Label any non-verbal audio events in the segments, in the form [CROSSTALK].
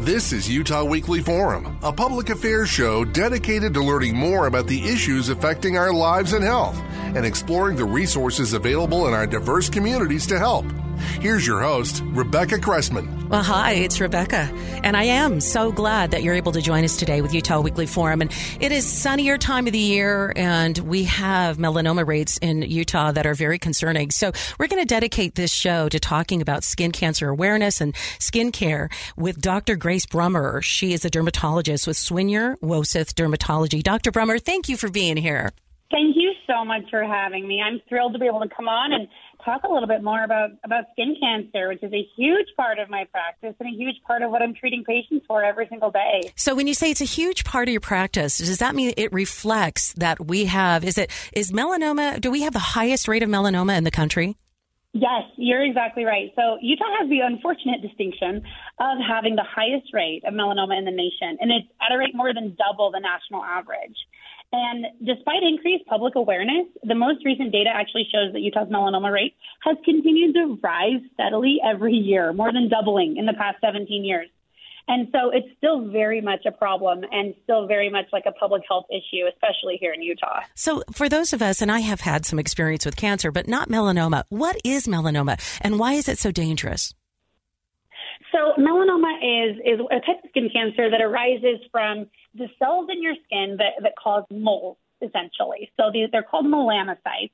This is Utah Weekly Forum, a public affairs show dedicated to learning more about the issues affecting our lives and health and exploring the resources available in our diverse communities to help. Here's your host, Rebecca Cressman. Well, hi, it's Rebecca. And I am so glad that you're able to join us today with Utah Weekly Forum. And it is sunnier time of the year, and we have melanoma rates in Utah that are very concerning. So we're going to dedicate this show to talking about skin cancer awareness and skin care with Dr. Grace Brummer. She is a dermatologist with Swinyer Woseth Dermatology. Dr. Brummer, thank you for being here. Thank you so much for having me. I'm thrilled to be able to come on and talk a little bit more about, about skin cancer, which is a huge part of my practice and a huge part of what I'm treating patients for every single day. So when you say it's a huge part of your practice, does that mean it reflects that we have is it is melanoma do we have the highest rate of melanoma in the country? Yes, you're exactly right. So Utah has the unfortunate distinction of having the highest rate of melanoma in the nation, and it's at a rate more than double the national average. And despite increased public awareness, the most recent data actually shows that Utah's melanoma rate has continued to rise steadily every year, more than doubling in the past 17 years. And so it's still very much a problem and still very much like a public health issue, especially here in Utah. So, for those of us, and I have had some experience with cancer, but not melanoma, what is melanoma and why is it so dangerous? So melanoma is is a type of skin cancer that arises from the cells in your skin that, that cause moles, essentially. So these, they're called melanocytes.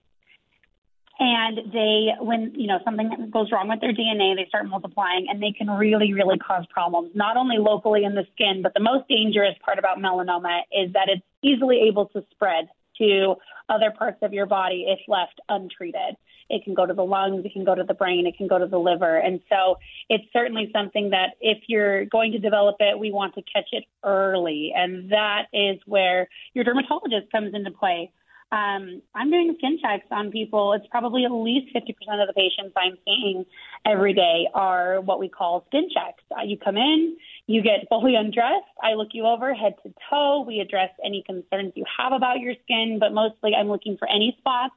And they, when you know something goes wrong with their DNA, they start multiplying, and they can really, really cause problems. Not only locally in the skin, but the most dangerous part about melanoma is that it's easily able to spread to other parts of your body if left untreated. It can go to the lungs, it can go to the brain, it can go to the liver. And so it's certainly something that if you're going to develop it, we want to catch it early. And that is where your dermatologist comes into play. Um, I'm doing skin checks on people. It's probably at least 50% of the patients I'm seeing every day are what we call skin checks. Uh, you come in, you get [LAUGHS] fully undressed. I look you over head to toe. We address any concerns you have about your skin, but mostly I'm looking for any spots,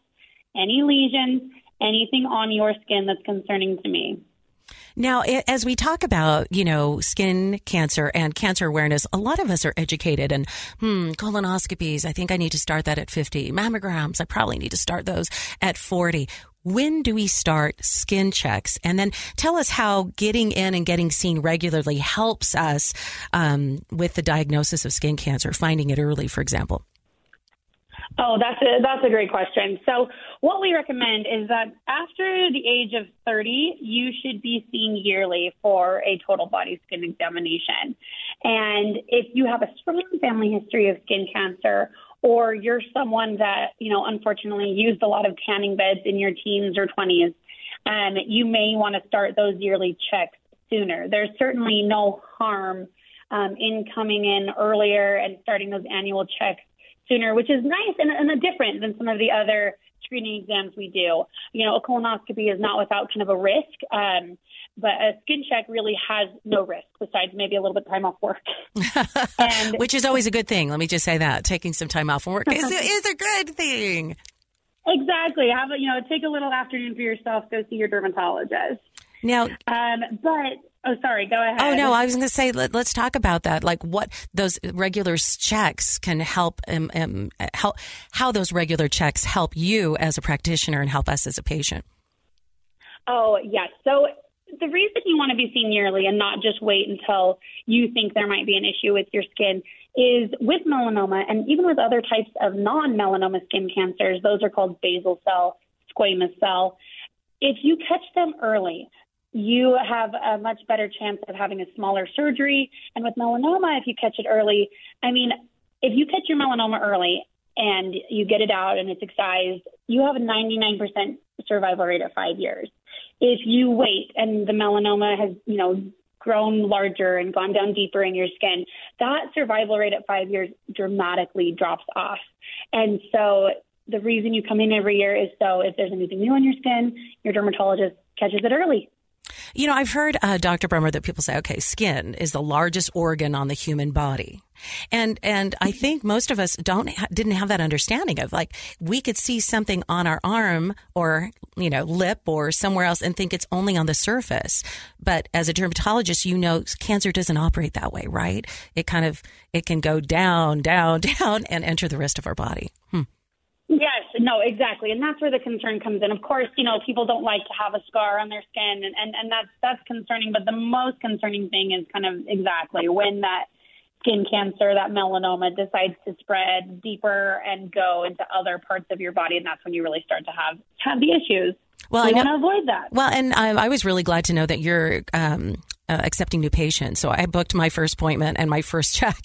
any lesions, anything on your skin that's concerning to me. Now, as we talk about, you know, skin cancer and cancer awareness, a lot of us are educated and, hmm, colonoscopies, I think I need to start that at 50. Mammograms, I probably need to start those at 40. When do we start skin checks? And then tell us how getting in and getting seen regularly helps us um, with the diagnosis of skin cancer, finding it early, for example. Oh, that's a that's a great question. So, what we recommend is that after the age of 30, you should be seen yearly for a total body skin examination. And if you have a strong family history of skin cancer or you're someone that, you know, unfortunately used a lot of tanning beds in your teens or 20s, um, you may want to start those yearly checks sooner. There's certainly no harm um, in coming in earlier and starting those annual checks sooner, which is nice and, and different than some of the other screening exams we do. You know, a colonoscopy is not without kind of a risk, um, but a skin check really has no risk besides maybe a little bit of time off work. [LAUGHS] and, Which is always a good thing. Let me just say that taking some time off from work is, [LAUGHS] is a good thing. Exactly. Have a, you know, take a little afternoon for yourself. Go see your dermatologist. Now, um, but Oh, sorry. Go ahead. Oh no, I was going to say let, us talk about that. Like what those regular checks can help, um, um, help how those regular checks help you as a practitioner and help us as a patient. Oh yes. So the reason you want to be seen yearly and not just wait until you think there might be an issue with your skin is with melanoma and even with other types of non melanoma skin cancers, those are called basal cell, squamous cell. If you catch them early, you have a much better chance of having a smaller surgery. And with melanoma, if you catch it early, I mean, if you catch your melanoma early and you get it out and it's excised, you have a 99% survival rate at five years. If you wait and the melanoma has, you know, grown larger and gone down deeper in your skin, that survival rate at five years dramatically drops off. And so the reason you come in every year is so if there's anything new on your skin, your dermatologist catches it early. You know, I've heard, uh, Dr. Brummer, that people say, okay, skin is the largest organ on the human body. And, and I think most of us don't, didn't have that understanding of like, we could see something on our arm or, you know, lip or somewhere else and think it's only on the surface. But as a dermatologist, you know, cancer doesn't operate that way, right? It kind of, it can go down, down, [LAUGHS] down and enter the rest of our body. Hmm. Yes, no, exactly, and that's where the concern comes in. Of course, you know people don't like to have a scar on their skin, and and, and that's that's concerning. But the most concerning thing is kind of exactly when that skin cancer, that melanoma, decides to spread deeper and go into other parts of your body, and that's when you really start to have have the issues. Well, we I want to avoid that. Well, and I, I was really glad to know that you're um, uh, accepting new patients. So I booked my first appointment and my first [LAUGHS] check,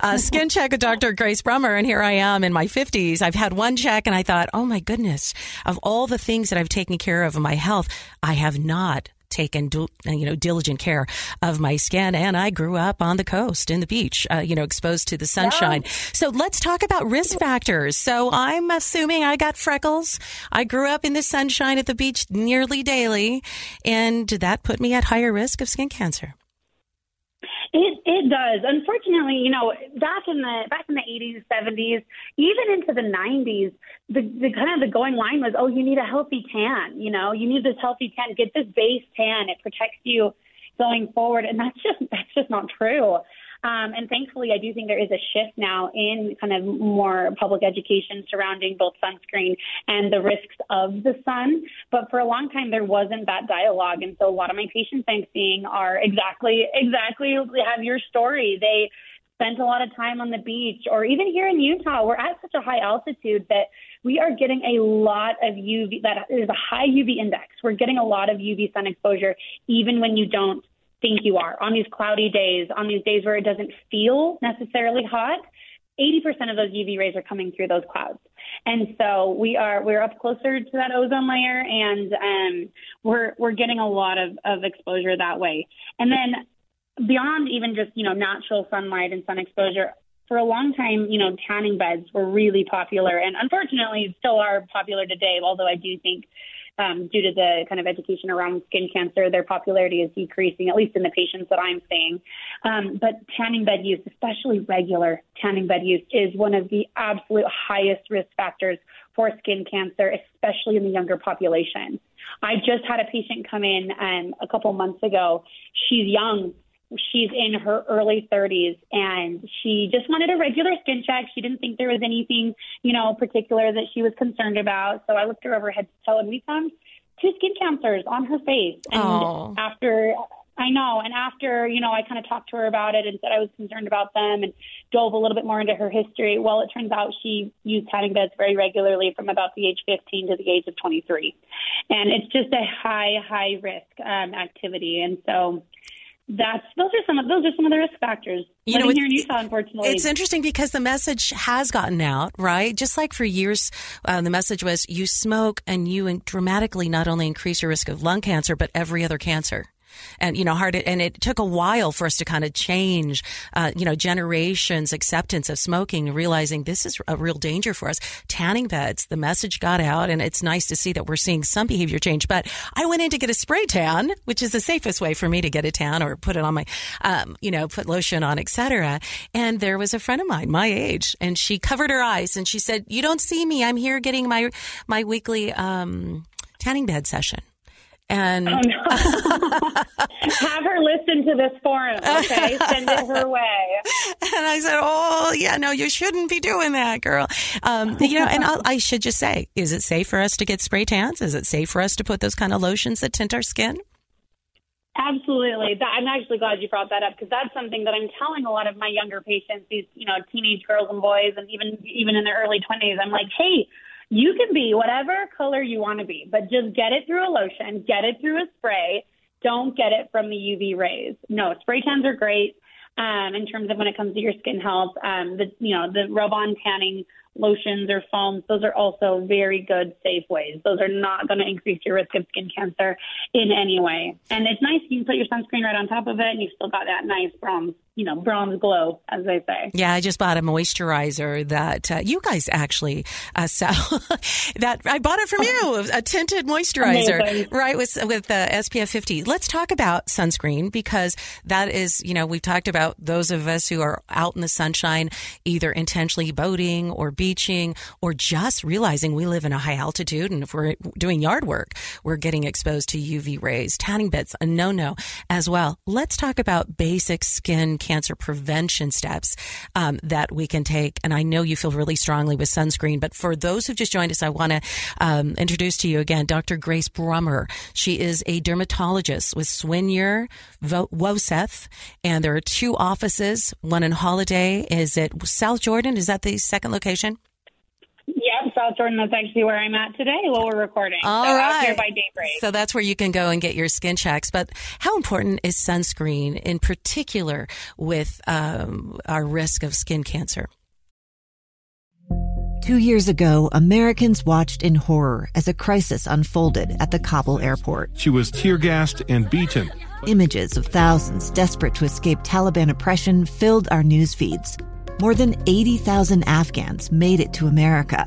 uh, skin check with Dr. Grace Brummer. And here I am in my 50s. I've had one check and I thought, oh my goodness, of all the things that I've taken care of in my health, I have not taken you know diligent care of my skin and I grew up on the coast in the beach uh, you know exposed to the sunshine. So let's talk about risk factors. So I'm assuming I got freckles. I grew up in the sunshine at the beach nearly daily and did that put me at higher risk of skin cancer it it does. Unfortunately, you know, back in the back in the eighties, seventies, even into the nineties, the the kind of the going line was, oh, you need a healthy tan. You know, you need this healthy tan. Get this base tan. It protects you going forward, and that's just that's just not true. Um, and thankfully, I do think there is a shift now in kind of more public education surrounding both sunscreen and the risks of the sun. But for a long time, there wasn't that dialogue. And so a lot of my patients I'm seeing are exactly, exactly have your story. They spent a lot of time on the beach, or even here in Utah, we're at such a high altitude that we are getting a lot of UV, that is a high UV index. We're getting a lot of UV sun exposure, even when you don't think you are on these cloudy days, on these days where it doesn't feel necessarily hot. 80% of those UV rays are coming through those clouds. And so we are we're up closer to that ozone layer and um, we're we're getting a lot of, of exposure that way. And then beyond even just, you know, natural sunlight and sun exposure, for a long time, you know, tanning beds were really popular and unfortunately still are popular today, although I do think um, due to the kind of education around skin cancer, their popularity is decreasing, at least in the patients that I'm seeing. Um, but tanning bed use, especially regular tanning bed use, is one of the absolute highest risk factors for skin cancer, especially in the younger population. I just had a patient come in um, a couple months ago. She's young she's in her early 30s and she just wanted a regular skin check. She didn't think there was anything, you know, particular that she was concerned about. So I looked her over head to toe and we found two skin cancers on her face. And oh. after I know, and after, you know, I kind of talked to her about it and said I was concerned about them and dove a little bit more into her history. Well, it turns out she used tanning beds very regularly from about the age 15 to the age of 23. And it's just a high, high risk um, activity. And so, that's those are some of those are some of the risk factors. You know, here in Utah, unfortunately, it's interesting because the message has gotten out, right? Just like for years, uh, the message was you smoke and you dramatically not only increase your risk of lung cancer, but every other cancer and you know hard and it took a while for us to kind of change uh, you know generations acceptance of smoking realizing this is a real danger for us. Tanning beds the message got out and it's nice to see that we're seeing some behavior change. But i went in to get a spray tan which is the safest way for me to get a tan or put it on my um, you know put lotion on etc and there was a friend of mine my age and she covered her eyes and she said you don't see me. I'm here getting my my weekly um, tanning bed session and oh, no. [LAUGHS] have her listen to this forum. Okay, send it her way. [LAUGHS] And I said, "Oh, yeah, no, you shouldn't be doing that, girl." Um, you know, and I'll, I should just say, is it safe for us to get spray tans? Is it safe for us to put those kind of lotions that tint our skin? Absolutely. That, I'm actually glad you brought that up because that's something that I'm telling a lot of my younger patients, these you know teenage girls and boys, and even even in their early 20s. I'm like, hey, you can be whatever color you want to be, but just get it through a lotion, get it through a spray. Don't get it from the UV rays. No, spray tans are great um, in terms of when it comes to your skin health. Um, the you know the rub-on tanning lotions or foams, those are also very good, safe ways. Those are not going to increase your risk of skin cancer in any way. And it's nice you can put your sunscreen right on top of it, and you've still got that nice bronze, you know, bronze glow, as they say. Yeah, I just bought a moisturizer that uh, you guys actually uh, [LAUGHS] sell. that I bought it from you, a tinted moisturizer, Amazing. right? With with uh, SPF 50. Let's talk about sunscreen because that is, you know, we've talked about those of us who are out in the sunshine, either intentionally boating or beaching or just realizing we live in a high altitude and if we're doing yard work, we're getting exposed to UV rays. Tanning beds, a no no as well. Let's talk about basic skin cancer prevention steps um, that we can take. And I know you feel really strongly with sunscreen, but for those who've just joined us, I want to um, introduce to you again Dr. Grace Brummer. She is a dermatologist with Swinyer Woseth, and there are two offices. One in Holladay Is it South Jordan? Is that the second location? Yep, South Jordan. That's actually where I'm at today while we're recording. All so right. here by Daybreak. So that's where you can go and get your skin checks. But how important is sunscreen in particular with um, our risk of skin cancer? Two years ago, Americans watched in horror as a crisis unfolded at the Kabul airport. She was tear gassed and beaten. Images of thousands desperate to escape Taliban oppression filled our news feeds. More than 80,000 Afghans made it to America.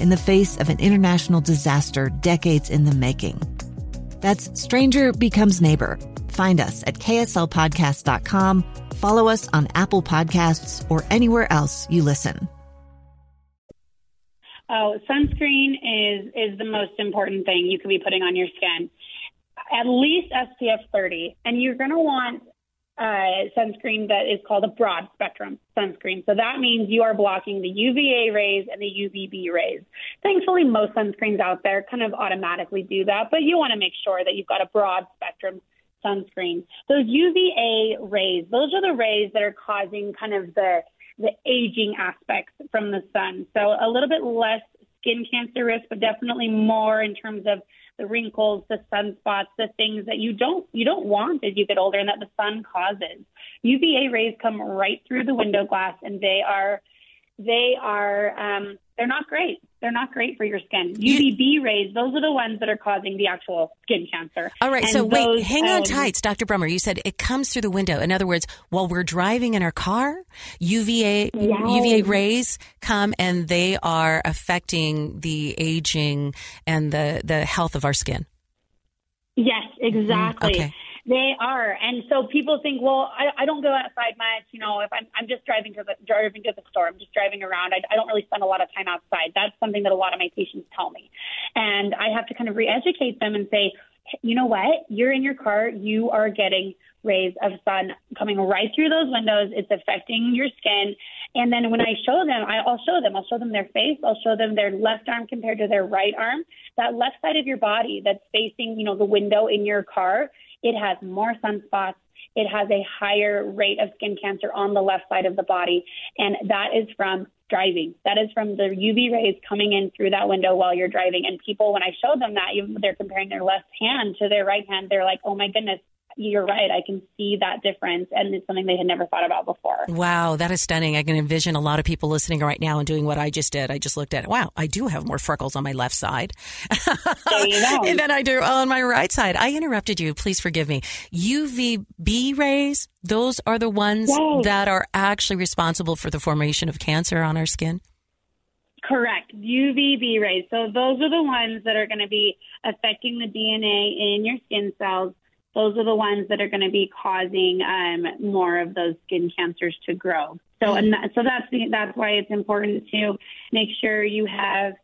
in the face of an international disaster decades in the making? That's Stranger Becomes Neighbor. Find us at kslpodcast.com, follow us on Apple Podcasts, or anywhere else you listen. Oh, sunscreen is is the most important thing you could be putting on your skin. At least SPF 30, and you're going to want uh, sunscreen that is called a broad spectrum sunscreen. So that means you are blocking the UVA rays and the UVB rays. Thankfully, most sunscreens out there kind of automatically do that, but you want to make sure that you've got a broad spectrum sunscreen. Those UVA rays, those are the rays that are causing kind of the the aging aspects from the sun. So a little bit less skin cancer risk, but definitely more in terms of the wrinkles, the sunspots, the things that you don't you don't want as you get older and that the sun causes. UVA rays come right through the window glass and they are they are um, they're not great. They're not great for your skin. UVB rays, those are the ones that are causing the actual skin cancer. All right, And so wait, those, hang on um, tight, Dr. Brummer. You said it comes through the window. In other words, while we're driving in our car, UVA Yes. UVA rays come and they are affecting the aging and the the health of our skin. Yes, exactly. okay. They are, and so people think, well, I, I don't go outside much. You know, if I'm, I'm just driving to the driving to the store, I'm just driving around. I, I don't really spend a lot of time outside. That's something that a lot of my patients tell me, and I have to kind of re-educate them and say, you know what? You're in your car. You are getting rays of sun coming right through those windows. It's affecting your skin. And then when I show them, I, I'll show them. I'll show them their face. I'll show them their left arm compared to their right arm. That left side of your body that's facing, you know, the window in your car, it has more sunspots. It has a higher rate of skin cancer on the left side of the body. And that is from driving. That is from the UV rays coming in through that window while you're driving. And people, when I show them that, even they're comparing their left hand to their right hand, they're like, oh my goodness, you're right. I can see that difference. And it's something they had never thought about before. Wow, that is stunning. I can envision a lot of people listening right now and doing what I just did. I just looked at it. Wow, I do have more freckles on my left side go. [LAUGHS] than I do on my right side. I interrupted you. Please forgive me. UVB rays, those are the ones Yes. that are actually responsible for the formation of cancer on our skin. Correct. UVB rays. So those are the ones that are going to be affecting the DNA in your skin cells, those are the ones that are going to be causing um, more of those skin cancers to grow. So, and that, so that's the, that's why it's important to make sure you have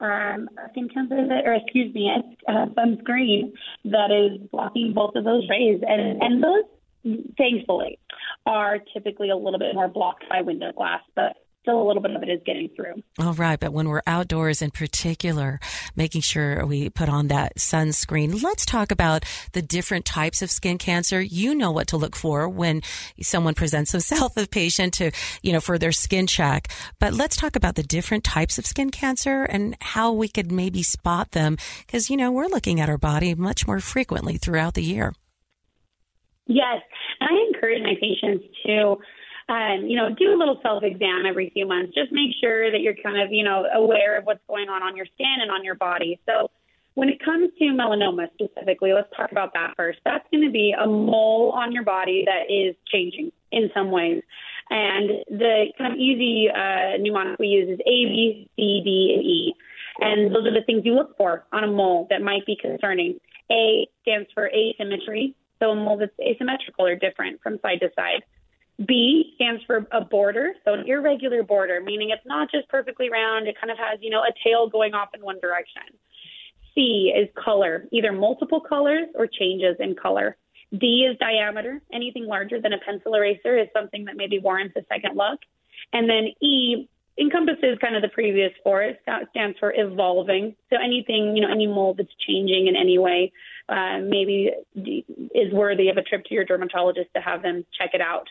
um, skin cancer that, or excuse me, uh, sunscreen that is blocking both of those rays, and and those thankfully are typically a little bit more blocked by window glass, but still a little bit of it is getting through. All right, but when we're outdoors in particular, making sure we put on that sunscreen. Let's talk about the different types of skin cancer. You know what to look for when someone presents themselves [LAUGHS] a patient to, you know, for their skin check. But let's talk about the different types of skin cancer and how we could maybe spot them because, you know, we're looking at our body much more frequently throughout the year. Yes, and I encourage my patients to um, you know, do a little self exam every few months. Just make sure that you're kind of, you know, aware of what's going on on your skin and on your body. So when it comes to melanoma specifically, let's talk about that first. That's going to be a mole on your body that is changing in some ways. And the kind of easy uh, mnemonic we use is A, B, C, D, and E. And those are the things you look for on a mole that might be concerning. A stands for asymmetry, so a mole that's asymmetrical or different from side to side. B stands for a border, so an irregular border, meaning it's not just perfectly round, it kind of has, you know, a tail going off in one direction. C is color, either multiple colors or changes in color. D is diameter. Anything larger than a pencil eraser is something that maybe warrants a second look. And then E encompasses kind of the previous four. It stands for evolving. So anything, you know, any mold that's changing in any way, uh, maybe is worthy of a trip to your dermatologist to have them check it out.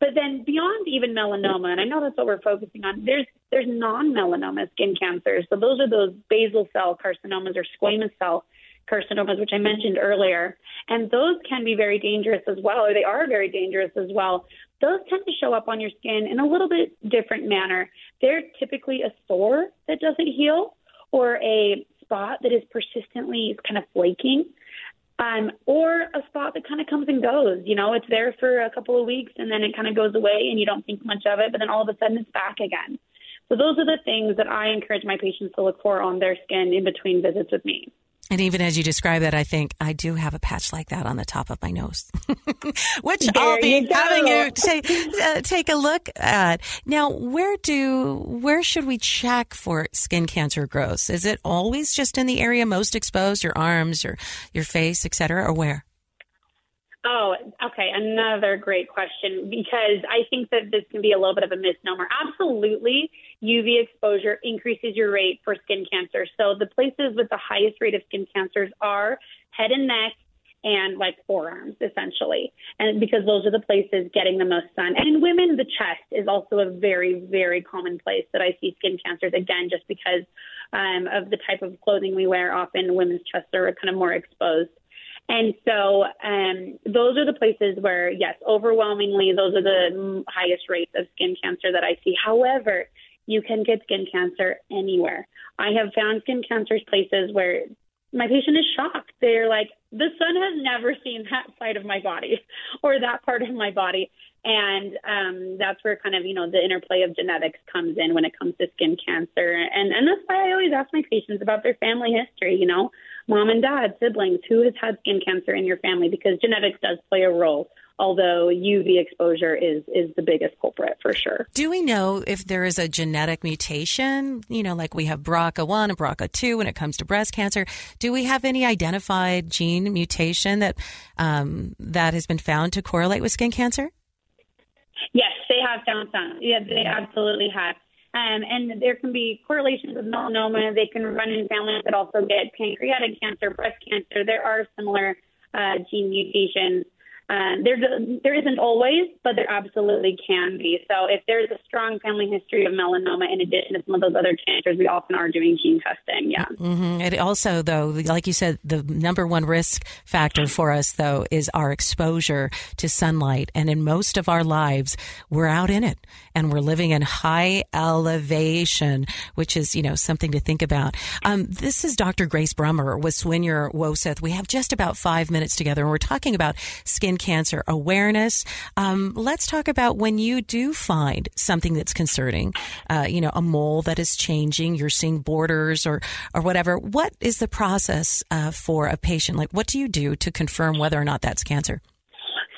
But then beyond even melanoma, and I know that's what we're focusing on, there's there's non-melanoma skin cancers. So those are those basal cell carcinomas or squamous cell carcinomas, which I mentioned earlier. And those can be very dangerous as well, or they are very dangerous as well. Those tend to show up on your skin in a little bit different manner. They're typically a sore that doesn't heal or a spot that is persistently kind of flaking um, or a spot that kind of comes and goes. You know, it's there for a couple of weeks and then it kind of goes away and you don't think much of it, but then all of a sudden it's back again. So those are the things that I encourage my patients to look for on their skin in between visits with me. And even as you describe that, I think I do have a patch like that on the top of my nose, [LAUGHS] which there I'll be you having you take, uh, take a look at. Now, where do where should we check for skin cancer growth? Is it always just in the area most exposed, your arms, your your face, et cetera, or where? Oh, okay. Another great question because I think that this can be a little bit of a misnomer. Absolutely, UV exposure increases your rate for skin cancer. So the places with the highest rate of skin cancers are head and neck and like forearms essentially. And because those are the places getting the most sun. And in women, the chest is also a very, very common place that I see skin cancers again, just because um, of the type of clothing we wear. Often women's chests are kind of more exposed. And so um, those are the places where, yes, overwhelmingly, those are the highest rates of skin cancer that I see. However, you can get skin cancer anywhere. I have found skin cancers places where my patient is shocked. They're like, the sun has never seen that side of my body [LAUGHS] or that part of my body. And um, that's where kind of, you know, the interplay of genetics comes in when it comes to skin cancer. And, and that's why I always ask my patients about their family history, you know, mom and dad, siblings, who has had skin cancer in your family, because genetics does play a role. Although UV exposure is is the biggest culprit for sure. Do we know if there is a genetic mutation? You know, like we have BRCA1 and BRCA2 when it comes to breast cancer. Do we have any identified gene mutation that um, that has been found to correlate with skin cancer? Yes, they have found some. Yeah, they absolutely have. Um, and there can be correlations with melanoma. They can run in families that also get pancreatic cancer, breast cancer. There are similar uh, gene mutations um, there, there isn't always, but there absolutely can be. So if there's a strong family history of melanoma in addition to some of those other cancers, we often are doing gene testing. Yeah. Mm-hmm. And also, though, like you said, the number one risk factor for us, though, is our exposure to sunlight. And in most of our lives, we're out in it and we're living in high elevation, which is, you know, something to think about. Um, this is Dr. Grace Brummer with Swinyer Woseth. We have just about five minutes together and we're talking about skin cancer awareness. Um, let's talk about when you do find something that's concerning, uh, you know, a mole that is changing, you're seeing borders or, or whatever. What is the process uh, for a patient? Like, what do you do to confirm whether or not that's cancer?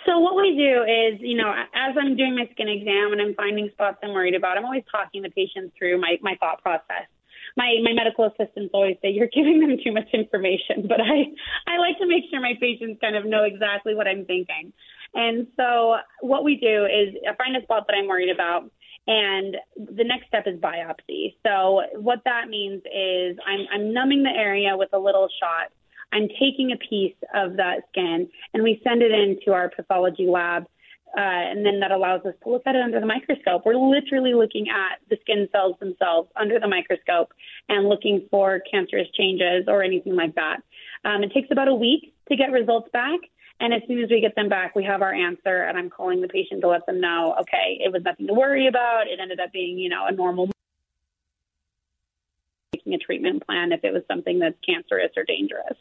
So what we do is, you know, as I'm doing my skin exam and I'm finding spots I'm worried about, I'm always talking the patient through my, my thought process. My my medical assistants always say you're giving them too much information, but I I like to make sure my patients kind of know exactly what I'm thinking. And so what we do is I find a spot that I'm worried about and the next step is biopsy. So what that means is I'm I'm numbing the area with a little shot I'm taking a piece of that skin and we send it into our pathology lab. Uh, and then that allows us to look at it under the microscope. We're literally looking at the skin cells themselves under the microscope and looking for cancerous changes or anything like that. Um, it takes about a week to get results back. And as soon as we get them back, we have our answer, and I'm calling the patient to let them know, okay, it was nothing to worry about. It ended up being, you know, a normal making a treatment plan if it was something that's cancerous or dangerous.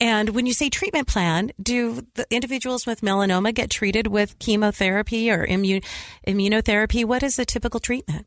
And when you say treatment plan, do the individuals with melanoma get treated with chemotherapy or immune, immunotherapy? What is the typical treatment?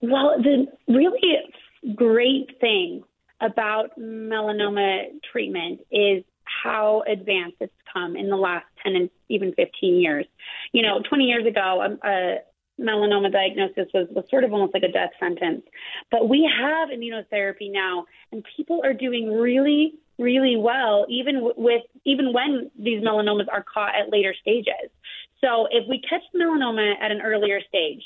Well, the really great thing about melanoma treatment is how advanced it's come in the last 10 and even 15 years. You know, 20 years ago, um, a, melanoma diagnosis was, was sort of almost like a death sentence. But we have immunotherapy now, and people are doing really, really well, even with even when these melanomas are caught at later stages. So if we catch melanoma at an earlier stage,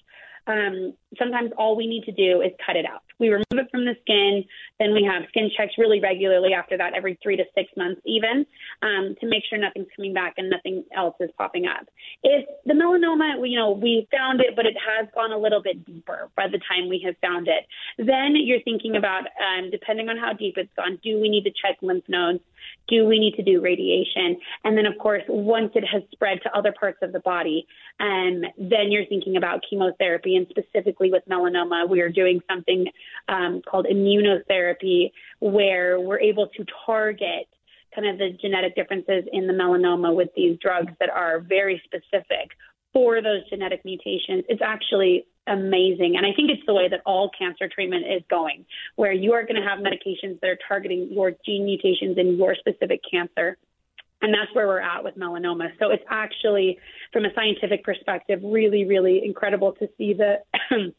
um, sometimes all we need to do is cut it out. We remove it from the skin, then we have skin checks really regularly after that, every three to six months even, um, to make sure nothing's coming back and nothing else is popping up. If the melanoma, you know, we found it, but it has gone a little bit deeper by the time we have found it, then you're thinking about, um, depending on how deep it's gone, do we need to check lymph nodes? Do we need to do radiation? And then, of course, once it has spread to other parts of the body, um, then you're thinking about chemotherapy. And specifically with melanoma, we are doing something um, called immunotherapy, where we're able to target kind of the genetic differences in the melanoma with these drugs that are very specific for those genetic mutations. It's actually amazing. And I think it's the way that all cancer treatment is going, where you are going to have medications that are targeting your gene mutations in your specific cancer. And that's where we're at with melanoma. So it's actually, from a scientific perspective, really, really incredible to see the [CLEARS THROAT]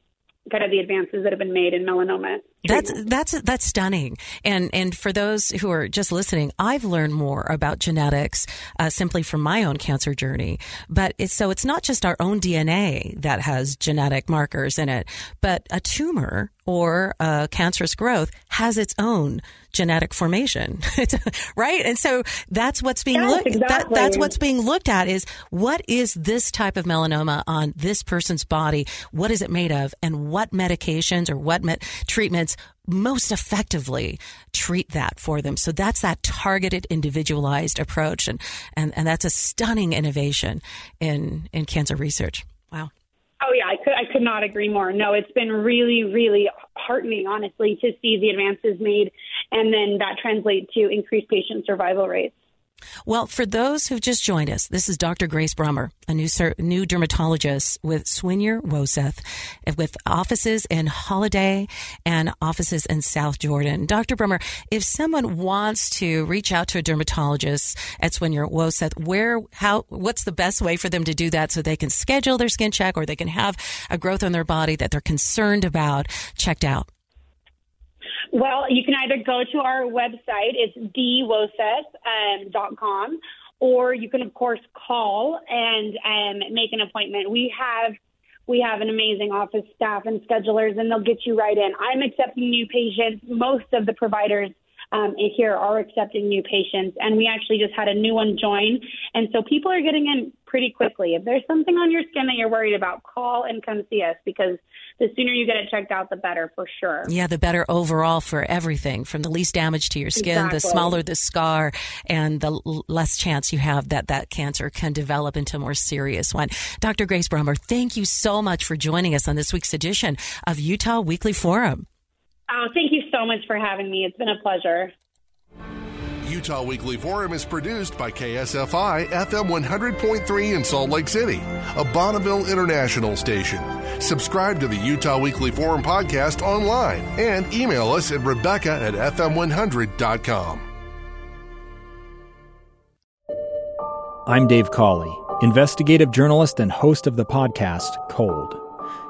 kind of the advances that have been made in melanoma. That's that's that's stunning. And and for those who are just listening, I've learned more about genetics uh, simply from my own cancer journey. But it's so it's not just our own DNA that has genetic markers in it, but a tumor or a cancerous growth has its own genetic formation, [LAUGHS] right? And so that's what's being yes, looked. Exactly. That, that's what's being looked at is what is this type of melanoma on this person's body? What is it made of, and what medications or what treatments most effectively treat that for them. So that's that targeted, individualized approach, and and, and that's a stunning innovation in in cancer research. Wow. Could not agree more. No, it's been really really heartening, honestly, to see the advances made, and then that translate to increased patient survival rates. Well, for those who've just joined us, this is Dr. Grace Brummer, a new new dermatologist with Swinyer Woseth, eh, with offices in Holladay and offices in South Jordan. Dr. Brummer, if someone wants to reach out to a dermatologist at Swinyer Woseth, where, how, what's the best way for them to do that so they can schedule their skin check or they can have a growth on their body that they're concerned about checked out? Well, you can either go to our website, it's dwoseth.com, um, or you can, of course, call and um, make an appointment. We have we have an amazing office staff and schedulers, and they'll get you right in. I'm accepting new patients. Most of the providers um, here are accepting new patients, and we actually just had a new one join. And so people are getting in pretty quickly. If there's something on your skin that you're worried about, call and come see us because the sooner you get it checked out, the better for sure. Yeah, the better overall for everything from the least damage to your skin, exactly. the smaller the scar, and the less chance you have that that cancer can develop into a more serious one. Dr. Grace Brummer, thank you so much for joining us on this week's edition of Utah Weekly Forum. Oh, thank you so much for having me. It's been a pleasure. Utah Weekly Forum is produced by KSFI FM 100.3 in Salt Lake City, a Bonneville International station. Subscribe to the Utah Weekly Forum podcast online and email us at Rebecca at FM100.com. I'm Dave Cawley, investigative journalist and host of the podcast Cold.